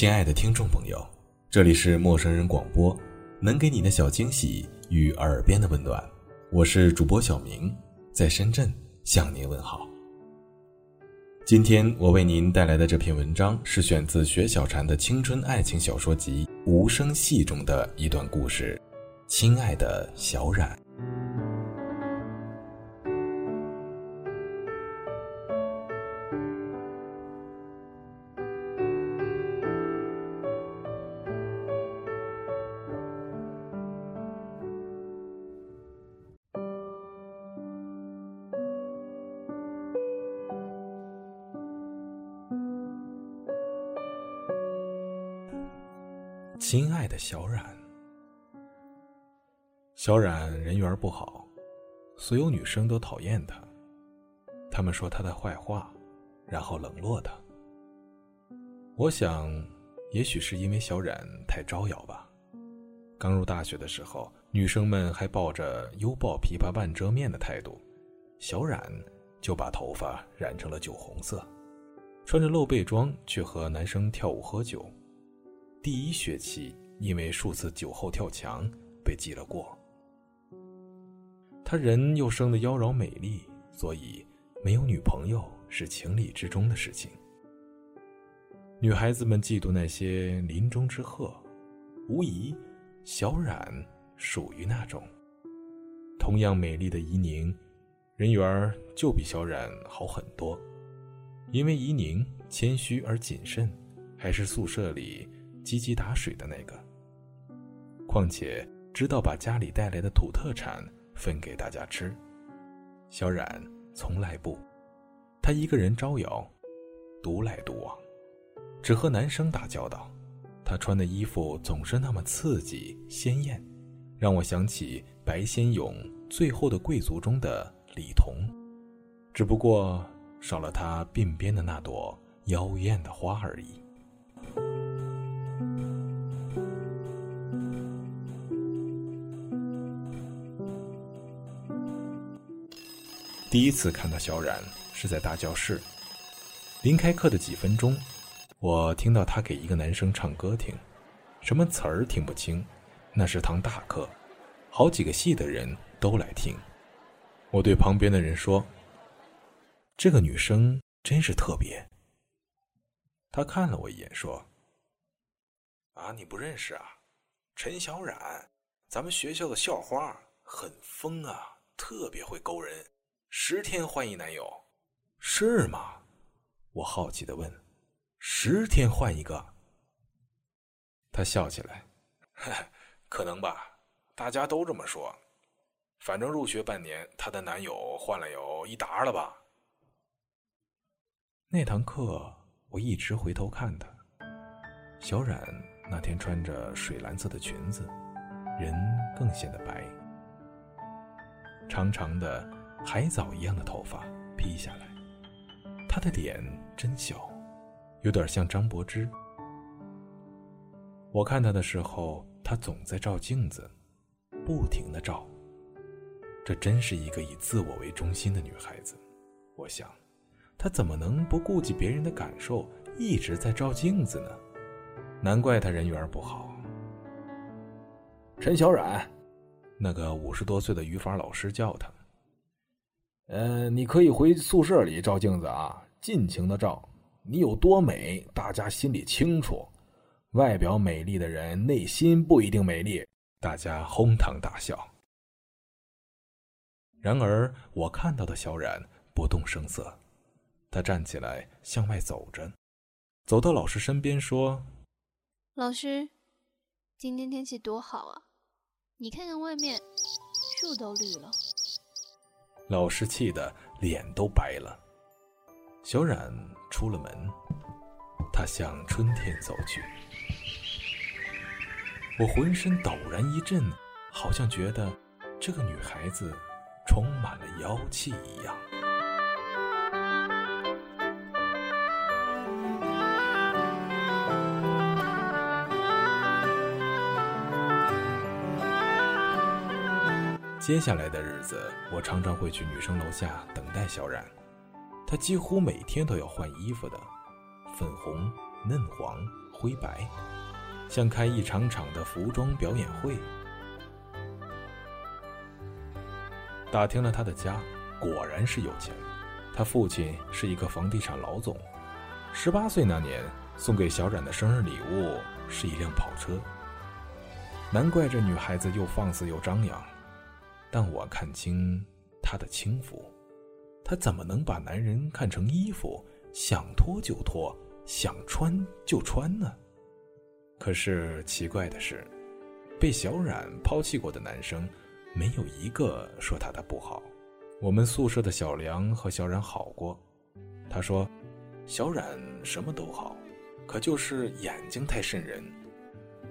亲爱的听众朋友，这里是陌生人广播，能给你的小惊喜与耳边的温暖。我是主播小明，在深圳向您问好。今天我为您带来的这篇文章是选自雪小禅的青春爱情小说集《无声戏》中的一段故事。亲爱的小冉。的小冉，小冉人缘不好，所有女生都讨厌她。她们说她的坏话，然后冷落她。我想，也许是因为小冉太招摇吧。刚入大学的时候，女生们还抱着犹抱琵琶半遮面的态度，小冉就把头发染成了酒红色，穿着露背装去和男生跳舞喝酒。第一学期，因为数次酒后跳墙被记了过。他人又生得妖娆美丽，所以没有女朋友是情理之中的事情。女孩子们嫉妒那些林中之鹤，无疑，小冉属于那种。同样美丽的怡宁，人缘就比小冉好很多，因为怡宁谦虚而谨慎，还是宿舍里。积极打水的那个。况且知道把家里带来的土特产分给大家吃，小冉从来不，他一个人招摇，独来独往，只和男生打交道。他穿的衣服总是那么刺激鲜艳，让我想起白先勇《最后的贵族》中的李彤，只不过少了他鬓边的那朵妖艳的花而已。第一次看到小冉是在大教室，临开课的几分钟，我听到他给一个男生唱歌听，什么词儿听不清，那是堂大课，好几个系的人都来听。我对旁边的人说：“这个女生真是特别。”他看了我一眼说：“啊，你不认识啊？陈小冉，咱们学校的校花，很疯啊，特别会勾人。”十天换一男友，是吗？我好奇的问。十天换一个？他笑起来，可能吧，大家都这么说。反正入学半年，她的男友换了有一沓了吧。那堂课我一直回头看她，小冉那天穿着水蓝色的裙子，人更显得白，长长的。海藻一样的头发披下来，他的脸真小，有点像张柏芝。我看他的时候，他总在照镜子，不停的照。这真是一个以自我为中心的女孩子。我想，她怎么能不顾及别人的感受，一直在照镜子呢？难怪她人缘不好。陈小冉，那个五十多岁的语法老师叫她。呃，你可以回宿舍里照镜子啊，尽情的照。你有多美，大家心里清楚。外表美丽的人，内心不一定美丽。大家哄堂大笑。然而，我看到的小冉不动声色，他站起来向外走着，走到老师身边说：“老师，今天天气多好啊！你看看外面，树都绿了。”老师气得脸都白了。小冉出了门，她向春天走去。我浑身陡然一震，好像觉得这个女孩子充满了妖气一样。接下来的日子，我常常会去女生楼下等待小冉。她几乎每天都要换衣服的，粉红、嫩黄、灰白，像开一场场的服装表演会。打听了她的家，果然是有钱。她父亲是一个房地产老总。十八岁那年，送给小冉的生日礼物是一辆跑车。难怪这女孩子又放肆又张扬。但我看清她的轻浮，她怎么能把男人看成衣服，想脱就脱，想穿就穿呢？可是奇怪的是，被小冉抛弃过的男生，没有一个说她的不好。我们宿舍的小梁和小冉好过，他说，小冉什么都好，可就是眼睛太瘆人，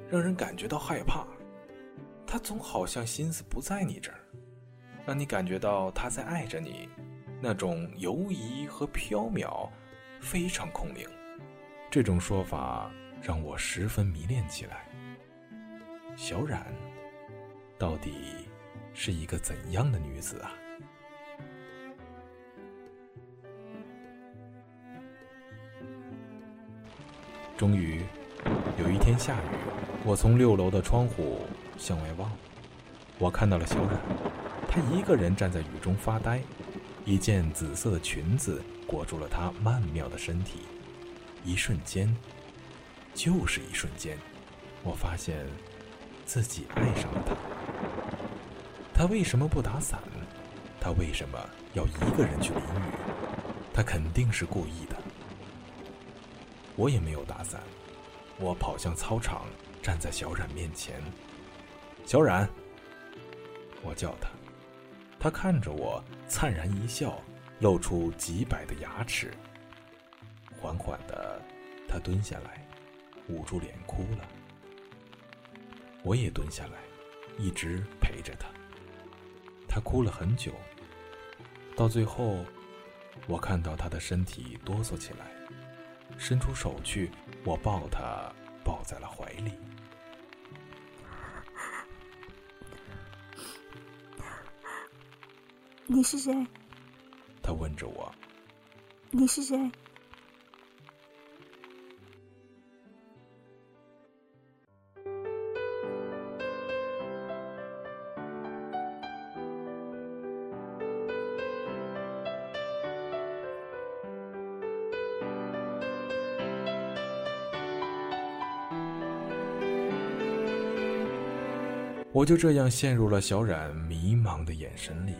让人感觉到害怕。他总好像心思不在你这儿，让你感觉到他在爱着你，那种游移和飘渺，非常空灵。这种说法让我十分迷恋起来。小冉，到底是一个怎样的女子啊？终于，有一天下雨，我从六楼的窗户。向外望，我看到了小冉，她一个人站在雨中发呆，一件紫色的裙子裹住了她曼妙的身体。一瞬间，就是一瞬间，我发现自己爱上了她。她为什么不打伞？她为什么要一个人去淋雨？她肯定是故意的。我也没有打伞，我跑向操场，站在小冉面前。小冉，我叫他，他看着我，灿然一笑，露出几百的牙齿。缓缓的，他蹲下来，捂住脸哭了。我也蹲下来，一直陪着他。他哭了很久，到最后，我看到他的身体哆嗦起来，伸出手去，我抱他，抱在了怀里。你是谁？他问着我。你是谁？我就这样陷入了小冉迷茫的眼神里。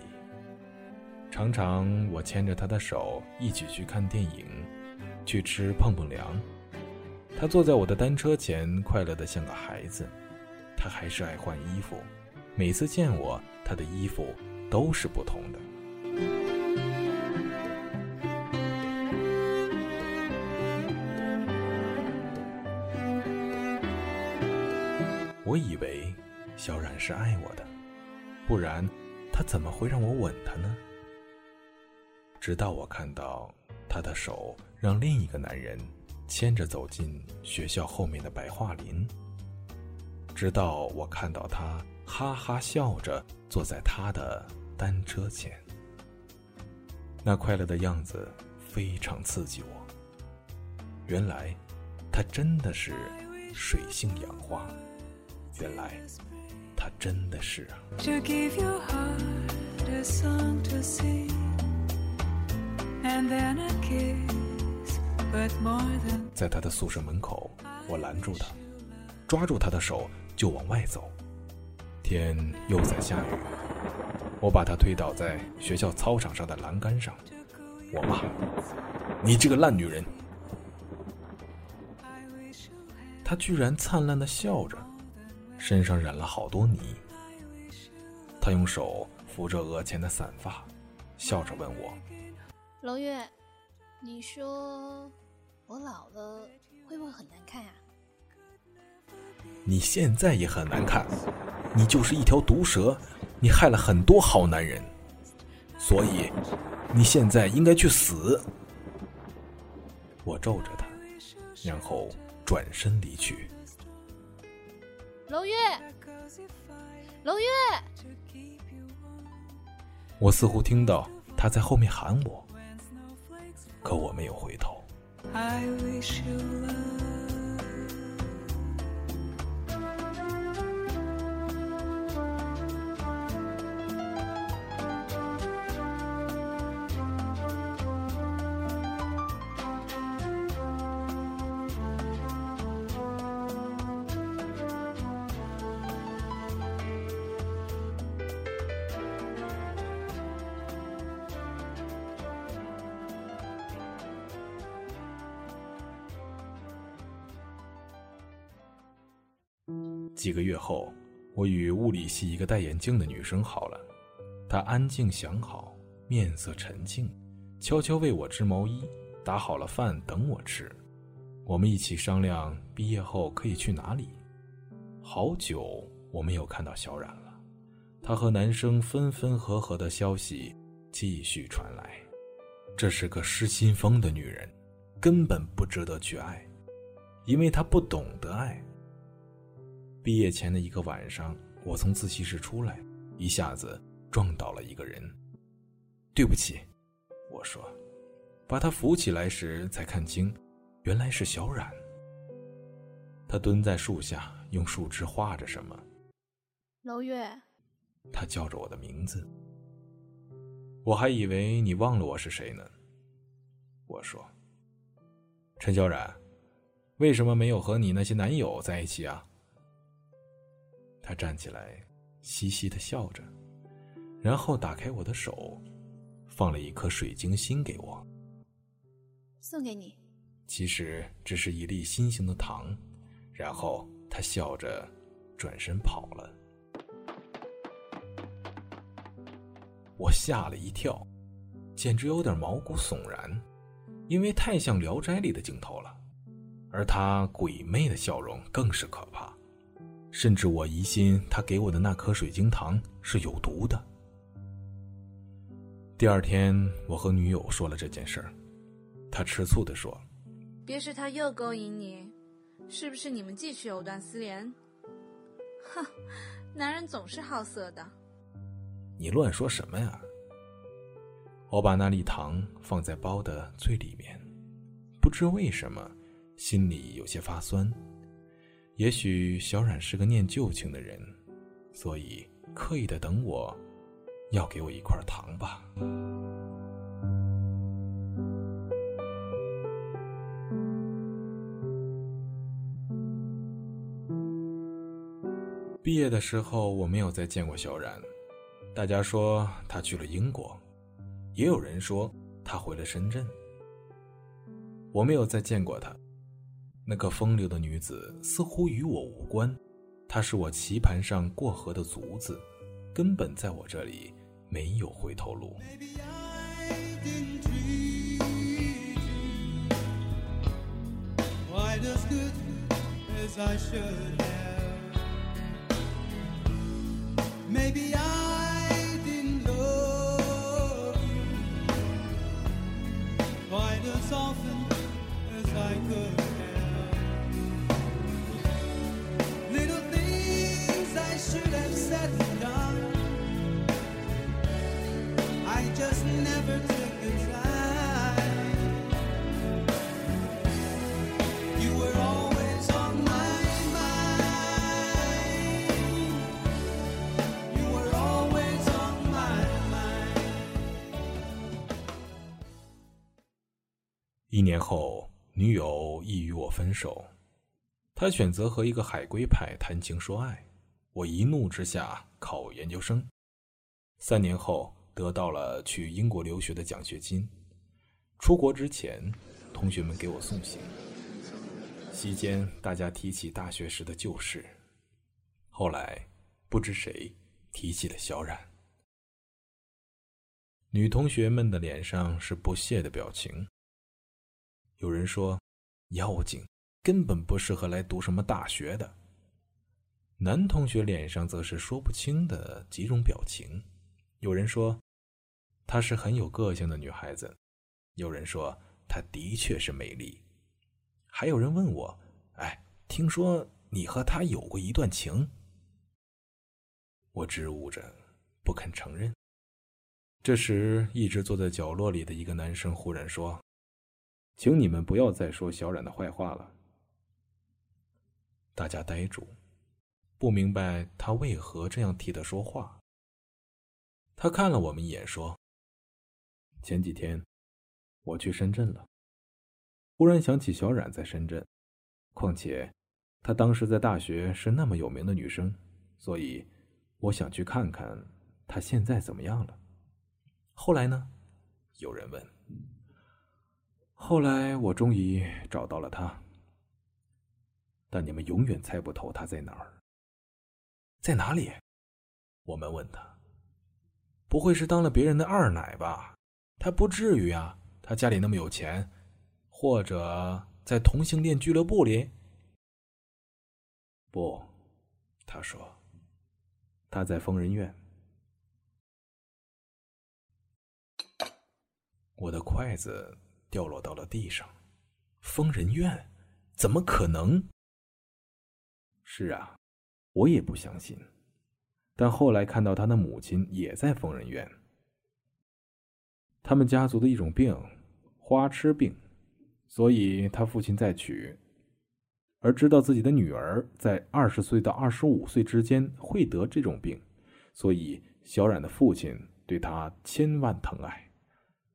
常常我牵着他的手一起去看电影，去吃碰碰凉。他坐在我的单车前，快乐的像个孩子。他还是爱换衣服，每次见我，他的衣服都是不同的。我以为小冉是爱我的，不然他怎么会让我吻他呢？直到我看到他的手让另一个男人牵着走进学校后面的白桦林，直到我看到他哈哈笑着坐在他的单车前，那快乐的样子非常刺激我。原来他真的是水性杨花，原来他真的是啊。在他的宿舍门口，我拦住他，抓住他的手就往外走。天又在下雨，我把他推倒在学校操场上的栏杆上，我骂：“你这个烂女人！”他居然灿烂的笑着，身上染了好多泥。他用手扶着额前的散发。笑着问我：“娄月，你说我老了会不会很难看呀？”你现在也很难看，你就是一条毒蛇，你害了很多好男人，所以你现在应该去死。我咒着他，然后转身离去。娄月，娄月，我似乎听到他在后面喊我，可我没有回头。几个月后，我与物理系一个戴眼镜的女生好了。她安静想好，面色沉静，悄悄为我织毛衣，打好了饭等我吃。我们一起商量毕业后可以去哪里。好久我没有看到小冉了，她和男生分分合合的消息继续传来。这是个失心疯的女人，根本不值得去爱，因为她不懂得爱。毕业前的一个晚上，我从自习室出来，一下子撞倒了一个人。对不起，我说，把他扶起来时才看清，原来是小冉。他蹲在树下，用树枝画着什么。楼月，他叫着我的名字。我还以为你忘了我是谁呢。我说，陈小冉，为什么没有和你那些男友在一起啊？他站起来，嘻嘻的笑着，然后打开我的手，放了一颗水晶心给我，送给你。其实只是一粒心形的糖，然后他笑着转身跑了。我吓了一跳，简直有点毛骨悚然，因为太像《聊斋》里的镜头了，而他鬼魅的笑容更是可怕。甚至我疑心他给我的那颗水晶糖是有毒的。第二天，我和女友说了这件事儿，她吃醋的说：“别是他又勾引你，是不是你们继续藕断丝连？哼，男人总是好色的。”你乱说什么呀？我把那粒糖放在包的最里面，不知为什么，心里有些发酸。也许小冉是个念旧情的人，所以刻意的等我，要给我一块糖吧。毕业的时候，我没有再见过小冉，大家说他去了英国，也有人说他回了深圳。我没有再见过他。那个风流的女子似乎与我无关，她是我棋盘上过河的卒子，根本在我这里没有回头路。一年后，女友亦与我分手，她选择和一个海归派谈情说爱，我一怒之下考研究生，三年后得到了去英国留学的奖学金。出国之前，同学们给我送行，席间大家提起大学时的旧事，后来不知谁提起了小冉。女同学们的脸上是不屑的表情。有人说：“妖精根本不适合来读什么大学的。”男同学脸上则是说不清的几种表情。有人说：“她是很有个性的女孩子。”有人说：“她的确是美丽。”还有人问我：“哎，听说你和她有过一段情？”我支吾着，不肯承认。这时，一直坐在角落里的一个男生忽然说：“请你们不要再说小冉的坏话了。”大家呆住，不明白他为何这样替他说话。他看了我们一眼，说：“前几天我去深圳了，忽然想起小冉在深圳，况且她当时在大学是那么有名的女生，所以我想去看看她现在怎么样了。”后来呢？有人问。后来我终于找到了他，但你们永远猜不透他在哪儿。在哪里？我们问他。不会是当了别人的二奶吧？他不至于啊，他家里那么有钱，或者在同性恋俱乐部里？不，他说，他在疯人院。我的筷子掉落到了地上。疯人院？怎么可能？是啊，我也不相信。但后来看到他的母亲也在疯人院。他们家族的一种病，花痴病，所以他父亲在娶，而知道自己的女儿在二十岁到二十五岁之间会得这种病，所以小冉的父亲对他千万疼爱。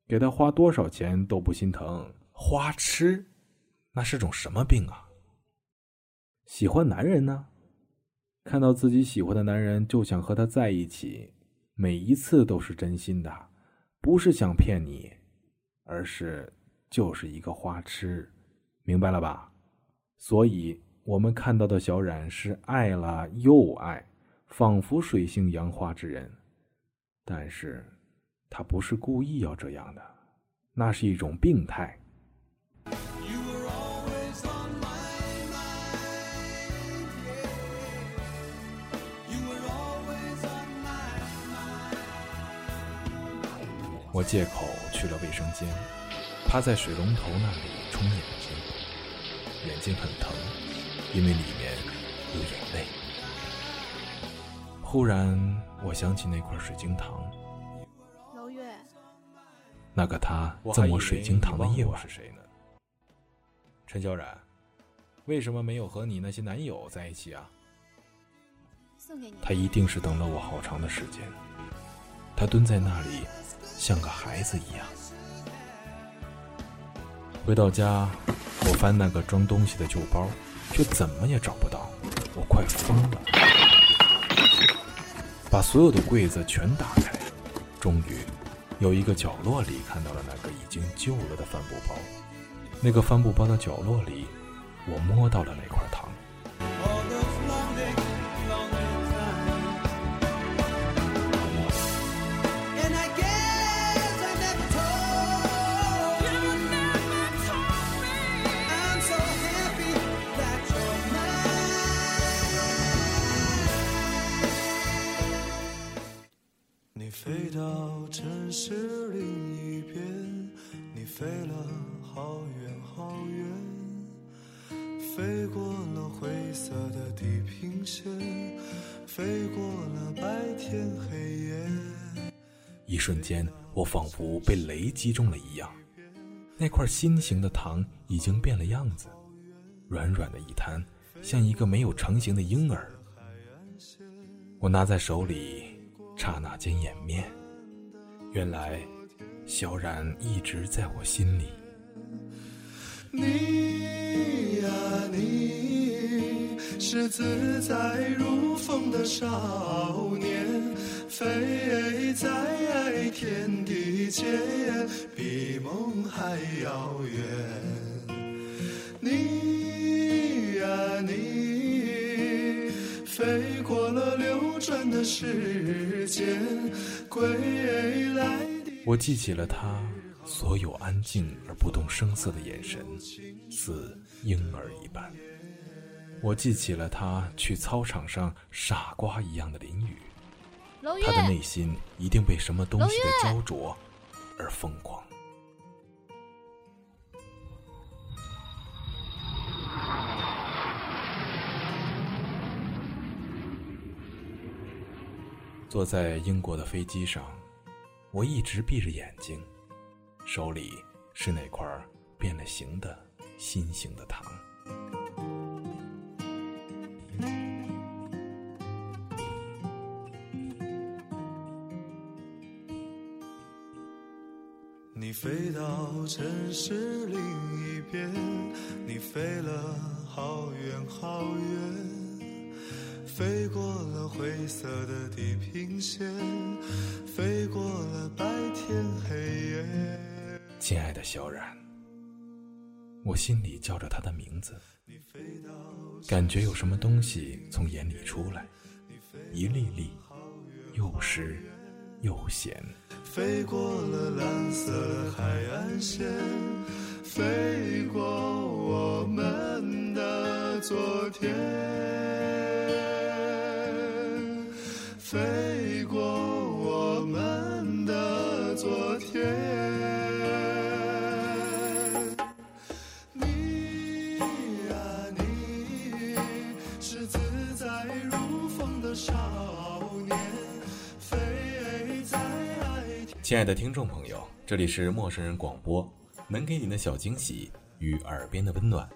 给他花多少钱都不心疼。花痴，那是种什么病啊？喜欢男人呢，看到自己喜欢的男人就想和他在一起，每一次都是真心的，不是想骗你，而是就是一个花痴，明白了吧？所以我们看到的小冉是爱了又爱，仿佛水性杨花之人，但是。他不是故意要这样的，那是一种病态。我借口去了卫生间，趴在水龙头那里冲眼睛，眼睛很疼，因为里面有眼泪。忽然，我想起那块水晶糖。那个他赠我水晶糖的夜晚是谁呢？陈小冉，为什么没有和你那些男友在一起啊？送给你。他一定是等了我好长的时间。他蹲在那里，像个孩子一样。回到家，我翻那个装东西的旧包，却怎么也找不到。我快疯了，把所有的柜子全打开，终于。有一个角落里看到了那个已经旧了的帆布包，那个帆布包的角落里，我摸到了那块糖。仿佛被雷击中了一样。那块心形的糖已经变了样子，软软的一滩，像一个没有成型的婴儿。我拿在手里，刹那间掩面。原来，小冉一直在我心里。你呀，你是自在如风的少年，飞在天地间，比梦还遥远。你呀，你飞过了流转的时间，归来的。我记起了他所有安静而不动声色的眼神，似婴儿一般。我记起了他去操场上傻瓜一样的淋雨，他，的内心一定被什么东西的焦灼而疯狂。坐在英国的飞机上，我一直闭着眼睛，手里是那块变了形的心形的糖。你飞到城市另一边，你飞了好远好远，飞过了灰色的地平线，飞过了白天黑夜。亲爱的小冉，我心里叫着他的名字，感觉有什么东西从眼里出来，一粒粒，又湿悠闲。飞过了蓝色海岸线，飞过我们的昨天，飞亲爱的听众朋友，这里是陌生人广播，能给你的小惊喜与耳边的温暖。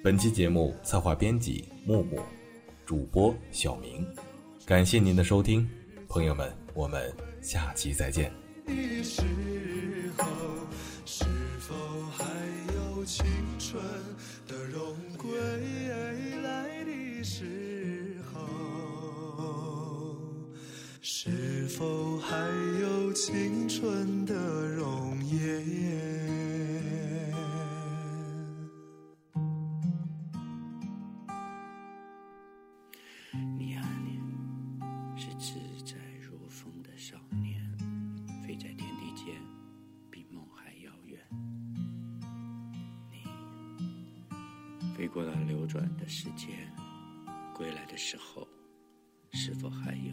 本期节目策划编辑木木，主播小明，感谢您的收听，朋友们，我们下期再见。的时候，是否还有青春的荣归来的时是否还有青春的容颜？你啊你，是自在如风的少年，飞在天地间，比梦还遥远。你飞过了流转的时间，归来的时候，是否还有